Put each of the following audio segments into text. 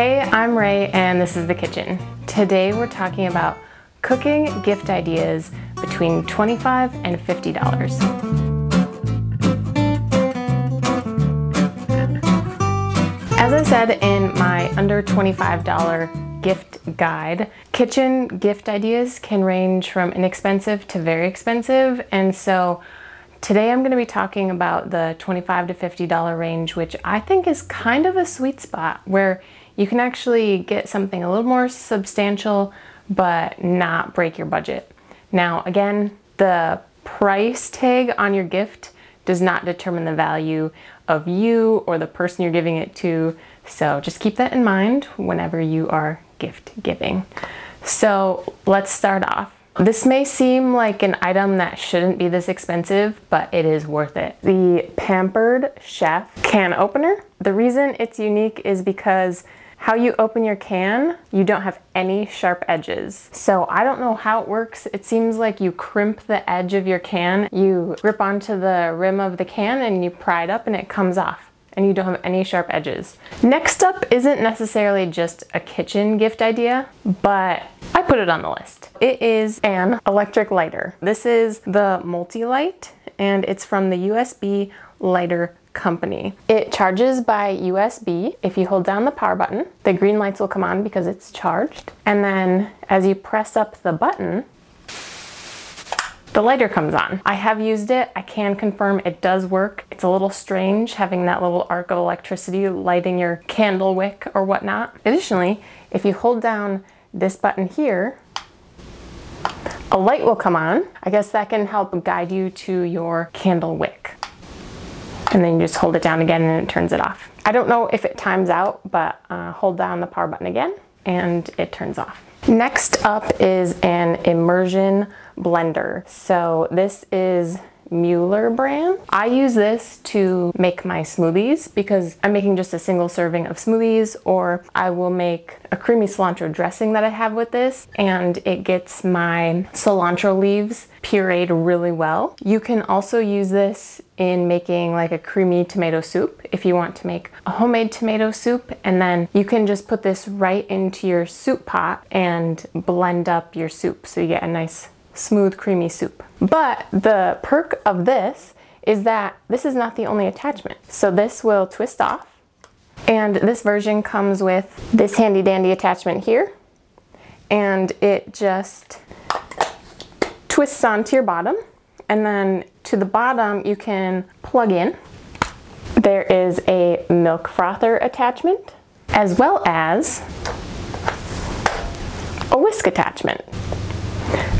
Hey, I'm Ray, and this is The Kitchen. Today we're talking about cooking gift ideas between 25 and $50. As I said in my under $25 gift guide, kitchen gift ideas can range from inexpensive to very expensive, and so Today I'm going to be talking about the 25 to $50 range, which I think is kind of a sweet spot where you can actually get something a little more substantial but not break your budget. Now, again, the price tag on your gift does not determine the value of you or the person you're giving it to. So just keep that in mind whenever you are gift giving. So let's start off. This may seem like an item that shouldn't be this expensive, but it is worth it. The Pampered Chef can opener. The reason it's unique is because how you open your can, you don't have any sharp edges. So I don't know how it works. It seems like you crimp the edge of your can, you grip onto the rim of the can and you pry it up and it comes off and you don't have any sharp edges. Next up isn't necessarily just a kitchen gift idea, but I put it on the list. It is an electric lighter. This is the Motli Light and it's from the USB lighter company. It charges by USB. If you hold down the power button, the green lights will come on because it's charged. And then as you press up the button, the lighter comes on. I have used it. I can confirm it does work. It's a little strange having that little arc of electricity lighting your candle wick or whatnot. Additionally, if you hold down this button here, a light will come on. I guess that can help guide you to your candle wick and then you just hold it down again and it turns it off. I don't know if it times out, but uh, hold down the power button again and it turns off. Next up is an immersion blender. So this is Mueller brand. I use this to make my smoothies because I'm making just a single serving of smoothies or I will make a creamy cilantro dressing that I have with this and it gets my cilantro leaves pureed really well. You can also use this in making like a creamy tomato soup if you want to make a homemade tomato soup and then you can just put this right into your soup pot and blend up your soup so you get a nice smooth, creamy soup. But the perk of this is that this is not the only attachment. So this will twist off and this version comes with this handy dandy attachment here and it just twists onto your bottom and then to the bottom you can plug in. There is a milk frother attachment as well as a whisk attachment.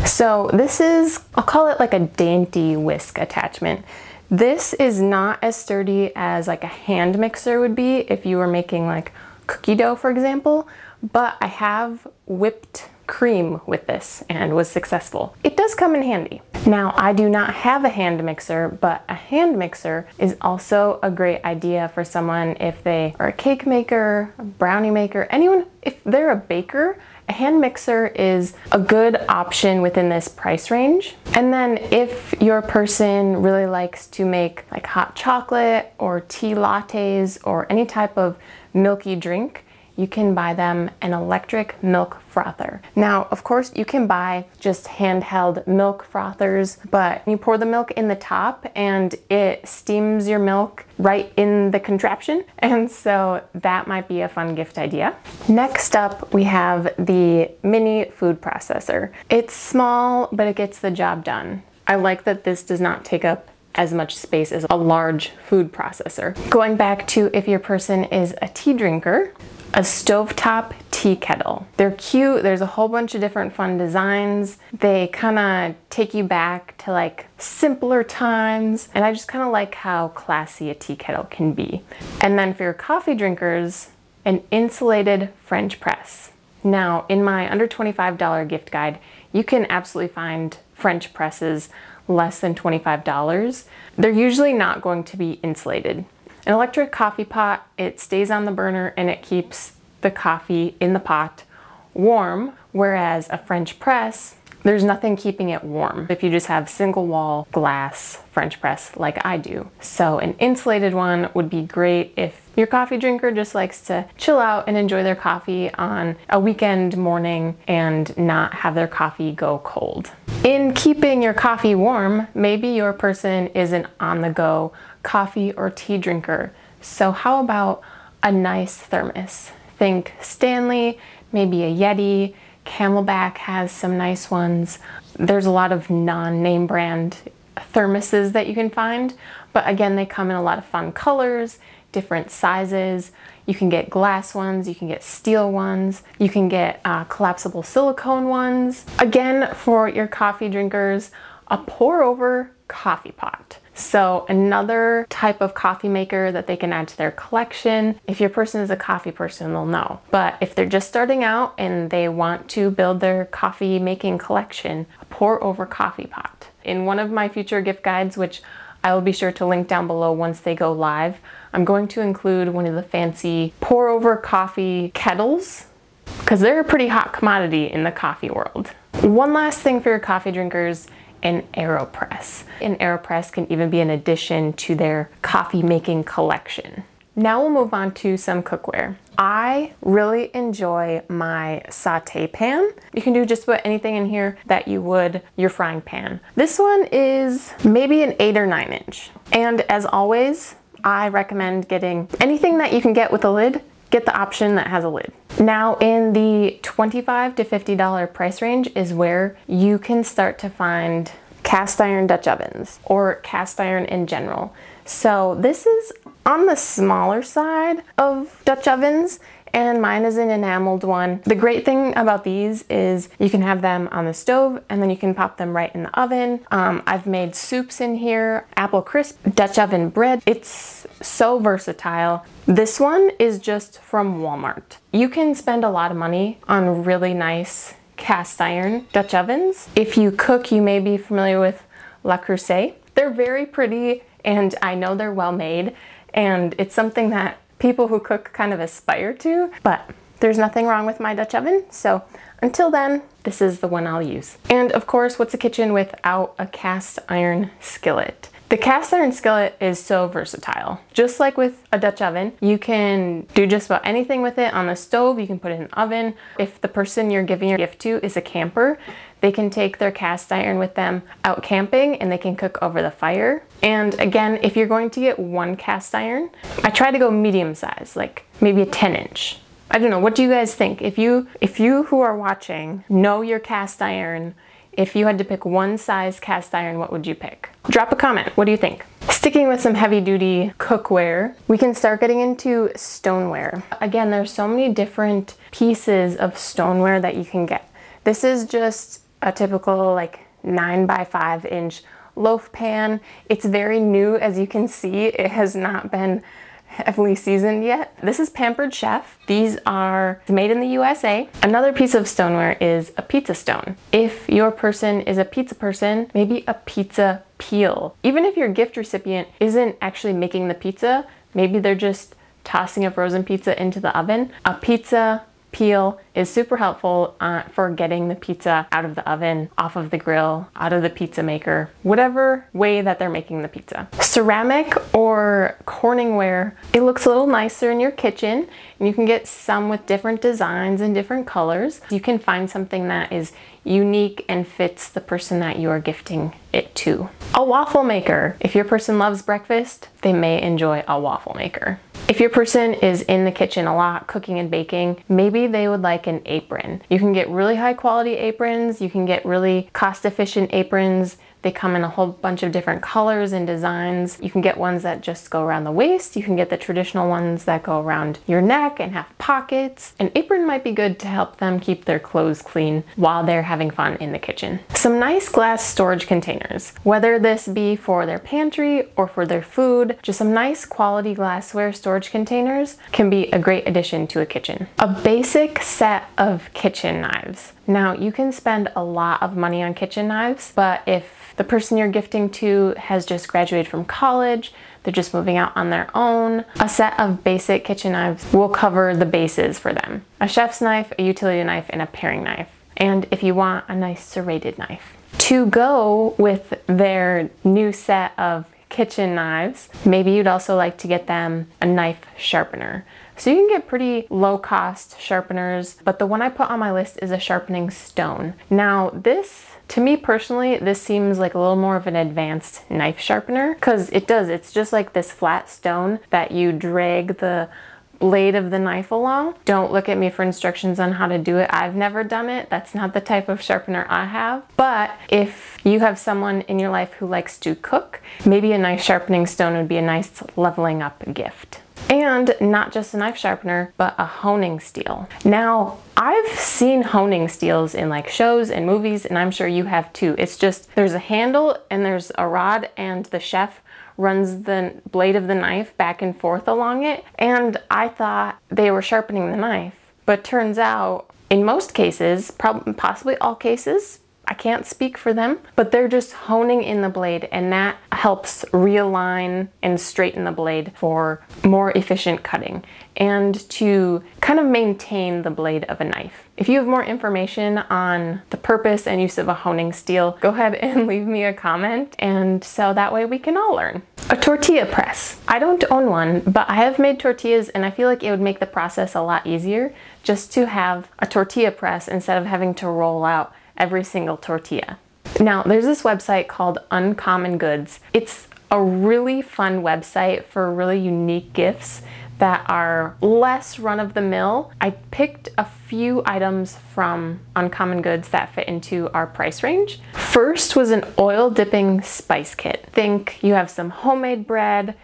So this is, I'll call it like a dainty whisk attachment. This is not as sturdy as like a hand mixer would be if you were making like cookie dough, for example, but I have whipped cream with this and was successful. It does come in handy. Now, I do not have a hand mixer, but a hand mixer is also a great idea for someone if they are a cake maker, a brownie maker, anyone, if they're a baker, a hand mixer is a good option within this price range. And then if your person really likes to make like hot chocolate or tea lattes or any type of milky drink, you can buy them an electric milk frother. Now, of course, you can buy just handheld milk frothers, but you pour the milk in the top and it steams your milk right in the contraption. And so that might be a fun gift idea. Next up, we have the mini food processor. It's small, but it gets the job done. I like that this does not take up as much space as a large food processor. Going back to if your person is a tea drinker, a stovetop tea kettle. They're cute, there's a whole bunch of different fun designs. They kind of take you back to like simpler times, and I just kind of like how classy a tea kettle can be. And then for your coffee drinkers, an insulated French press. Now, in my under $25 gift guide, you can absolutely find French presses less than $25. They're usually not going to be insulated. An electric coffee pot, it stays on the burner and it keeps the coffee in the pot warm, whereas a French press there's nothing keeping it warm if you just have single wall glass French press like I do. So an insulated one would be great if your coffee drinker just likes to chill out and enjoy their coffee on a weekend morning and not have their coffee go cold. In keeping your coffee warm, maybe your person is an on the go coffee or tea drinker. So how about a nice thermos? Think Stanley, maybe a Yeti, CamelBak has some nice ones. There's a lot of non name brand thermoses that you can find, but again, they come in a lot of fun colors, different sizes. You can get glass ones, you can get steel ones, you can get uh, collapsible silicone ones. Again, for your coffee drinkers, a pour over coffee pot. So another type of coffee maker that they can add to their collection. If your person is a coffee person, they'll know. But if they're just starting out and they want to build their coffee making collection, a pour over coffee pot. In one of my future gift guides, which I will be sure to link down below once they go live, I'm going to include one of the fancy pour over coffee kettles because they're a pretty hot commodity in the coffee world. One last thing for your coffee drinkers an AeroPress. An AeroPress can even be an addition to their coffee making collection. Now we'll move on to some cookware. I really enjoy my saute pan. You can do just about anything in here that you would your frying pan. This one is maybe an eight or nine inch. And as always, I recommend getting anything that you can get with a lid, get the option that has a lid. Now in the 25 to $50 price range is where you can start to find cast iron Dutch ovens or cast iron in general. So this is on the smaller side of Dutch ovens and mine is an enameled one. The great thing about these is you can have them on the stove and then you can pop them right in the oven. Um, I've made soups in here, apple crisp, Dutch oven bread. It's so versatile. This one is just from Walmart. You can spend a lot of money on really nice cast iron Dutch ovens. If you cook, you may be familiar with La Creuset. They're very pretty and I know they're well made and it's something that people who cook kind of aspire to, but there's nothing wrong with my Dutch oven. So until then, this is the one I'll use. And of course, what's a kitchen without a cast iron skillet? The cast iron skillet is so versatile. Just like with a Dutch oven, you can do just about anything with it on the stove, you can put it in the oven. If the person you're giving your gift to is a camper, they can take their cast iron with them out camping and they can cook over the fire. And again, if you're going to get one cast iron, I try to go medium size, like maybe a 10 inch. I don't know, what do you guys think? If you if you who are watching know your cast iron if you had to pick one size cast iron, what would you pick? Drop a comment. What do you think? Sticking with some heavy duty cookware, we can start getting into stoneware. Again, there's so many different pieces of stoneware that you can get. This is just a typical like nine by five inch loaf pan. It's very new, as you can see. It has not been heavily seasoned yet. This is Pampered Chef. These are made in the USA. Another piece of stoneware is a pizza stone. If your person is a pizza person, maybe a pizza peel. Even if your gift recipient isn't actually making the pizza, maybe they're just tossing a frozen pizza into the oven, a pizza peel is super helpful uh, for getting the pizza out of the oven, off of the grill, out of the pizza maker, whatever way that they're making the pizza. Ceramic or Corningware, it looks a little nicer in your kitchen and you can get some with different designs and different colors. You can find something that is unique and fits the person that you are gifting it to. A waffle maker. If your person loves breakfast, they may enjoy a waffle maker. If your person is in the kitchen a lot, cooking and baking, maybe they would like an apron. You can get really high quality aprons, you can get really cost efficient aprons they come in a whole bunch of different colors and designs. You can get ones that just go around the waist. You can get the traditional ones that go around your neck and have pockets. An apron might be good to help them keep their clothes clean while they're having fun in the kitchen. Some nice glass storage containers, whether this be for their pantry or for their food, just some nice quality glassware storage containers can be a great addition to a kitchen. A basic set of kitchen knives. Now, you can spend a lot of money on kitchen knives, but if the person you're gifting to has just graduated from college, they're just moving out on their own, a set of basic kitchen knives will cover the bases for them. A chef's knife, a utility knife, and a paring knife. and if you want a nice serrated knife. To go with their new set of kitchen knives, maybe you'd also like to get them a knife sharpener. So you can get pretty low cost sharpeners, but the one I put on my list is a sharpening stone. Now this to me personally, this seems like a little more of an advanced knife sharpener because it does. It's just like this flat stone that you drag the blade of the knife along. Don't look at me for instructions on how to do it. I've never done it. That's not the type of sharpener I have. But if you have someone in your life who likes to cook, maybe a nice sharpening stone would be a nice leveling up gift. And not just a knife sharpener, but a honing steel. Now, I've seen honing steels in like shows and movies, and I'm sure you have too. It's just there's a handle and there's a rod, and the chef runs the blade of the knife back and forth along it. And I thought they were sharpening the knife, but turns out in most cases, probably possibly all cases, I can't speak for them, but they're just honing in the blade and that helps realign and straighten the blade for more efficient cutting and to kind of maintain the blade of a knife. If you have more information on the purpose and use of a honing steel, go ahead and leave me a comment and so that way we can all learn. A tortilla press. I don't own one, but I have made tortillas and I feel like it would make the process a lot easier just to have a tortilla press instead of having to roll out every single tortilla. Now, there's this website called Uncommon Goods. It's a really fun website for really unique gifts that are less run of the mill. I picked a few items from Uncommon Goods that fit into our price range. First was an oil dipping spice kit. Think you have some homemade bread,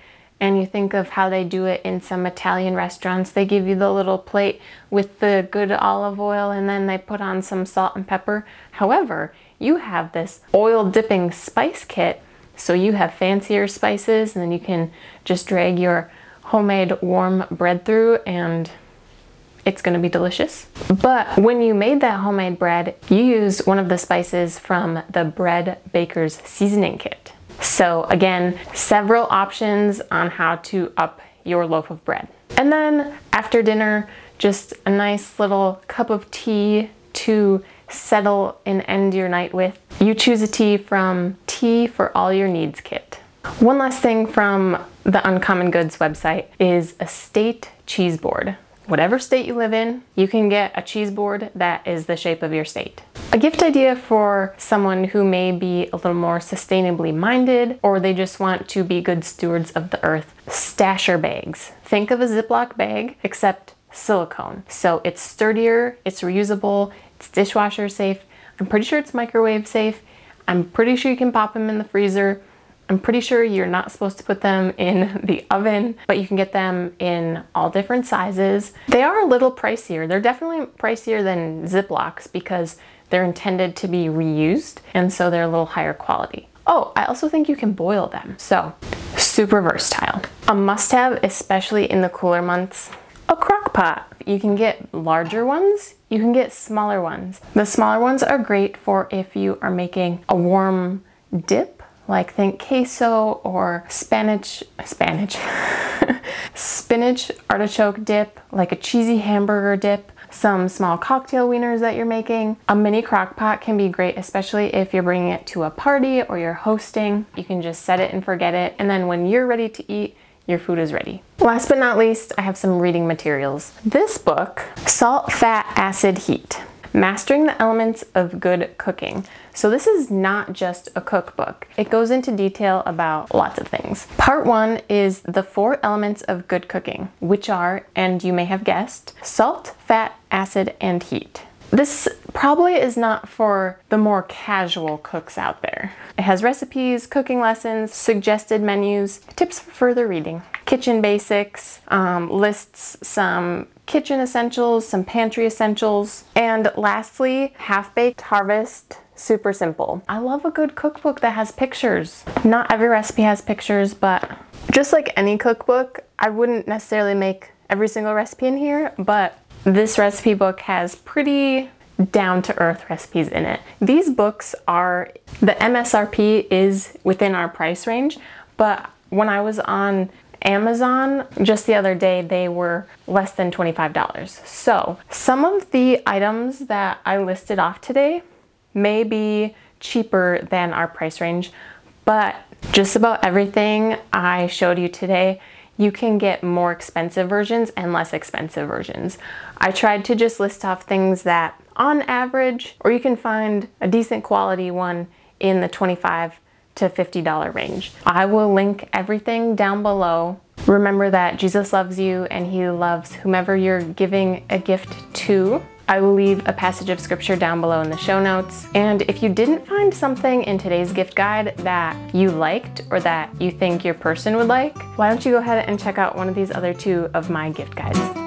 and you think of how they do it in some Italian restaurants, they give you the little plate with the good olive oil and then they put on some salt and pepper. However, you have this oil dipping spice kit, so you have fancier spices and then you can just drag your homemade warm bread through and it's to be delicious. But when you made that homemade bread, you use one of the spices from the Bread Baker's seasoning kit. So again, several options on how to up your loaf of bread. And then after dinner, just a nice little cup of tea to settle and end your night with. You choose a tea from Tea for All Your Needs kit. One last thing from the Uncommon Goods website is a state cheese board. Whatever state you live in, you can get a cheese board that is the shape of your state. A gift idea for someone who may be a little more sustainably minded or they just want to be good stewards of the earth. Stasher bags. Think of a Ziploc bag except silicone. So it's sturdier, it's reusable, it's dishwasher safe. I'm pretty sure it's microwave safe. I'm pretty sure you can pop them in the freezer. I'm pretty sure you're not supposed to put them in the oven, but you can get them in all different sizes. They are a little pricier. They're definitely pricier than Ziplocs because they're intended to be reused and so they're a little higher quality. Oh, I also think you can boil them. So, super versatile. A must have, especially in the cooler months, a crock pot. You can get larger ones, you can get smaller ones. The smaller ones are great for if you are making a warm dip like think queso or Spanish, Spanish, spinach artichoke dip, like a cheesy hamburger dip, some small cocktail wieners that you're making. A mini crock pot can be great, especially if you're bringing it to a party or you're hosting. You can just set it and forget it, and then when you're ready to eat, your food is ready. Last but not least, I have some reading materials. This book, Salt, Fat, Acid, Heat. Mastering the Elements of Good Cooking. So, this is not just a cookbook, it goes into detail about lots of things. Part one is the four elements of good cooking, which are, and you may have guessed, salt, fat, acid, and heat. This probably is not for the more casual cooks out there. It has recipes, cooking lessons, suggested menus, tips for further reading, kitchen basics, um, lists some kitchen essentials, some pantry essentials, and lastly, Half Baked Harvest super simple. I love a good cookbook that has pictures. Not every recipe has pictures, but just like any cookbook, I wouldn't necessarily make every single recipe in here, but this recipe book has pretty down to earth recipes in it. These books are, the MSRP is within our price range, but when I was on Amazon, just the other day, they were less than $25. So some of the items that I listed off today may be cheaper than our price range, but just about everything I showed you today, you can get more expensive versions and less expensive versions. I tried to just list off things that on average, or you can find a decent quality one in the 25 to $50 range. I will link everything down below. Remember that Jesus loves you and he loves whomever you're giving a gift to. I will leave a passage of scripture down below in the show notes. And if you didn't find something in today's gift guide that you liked or that you think your person would like, why don't you go ahead and check out one of these other two of my gift guides.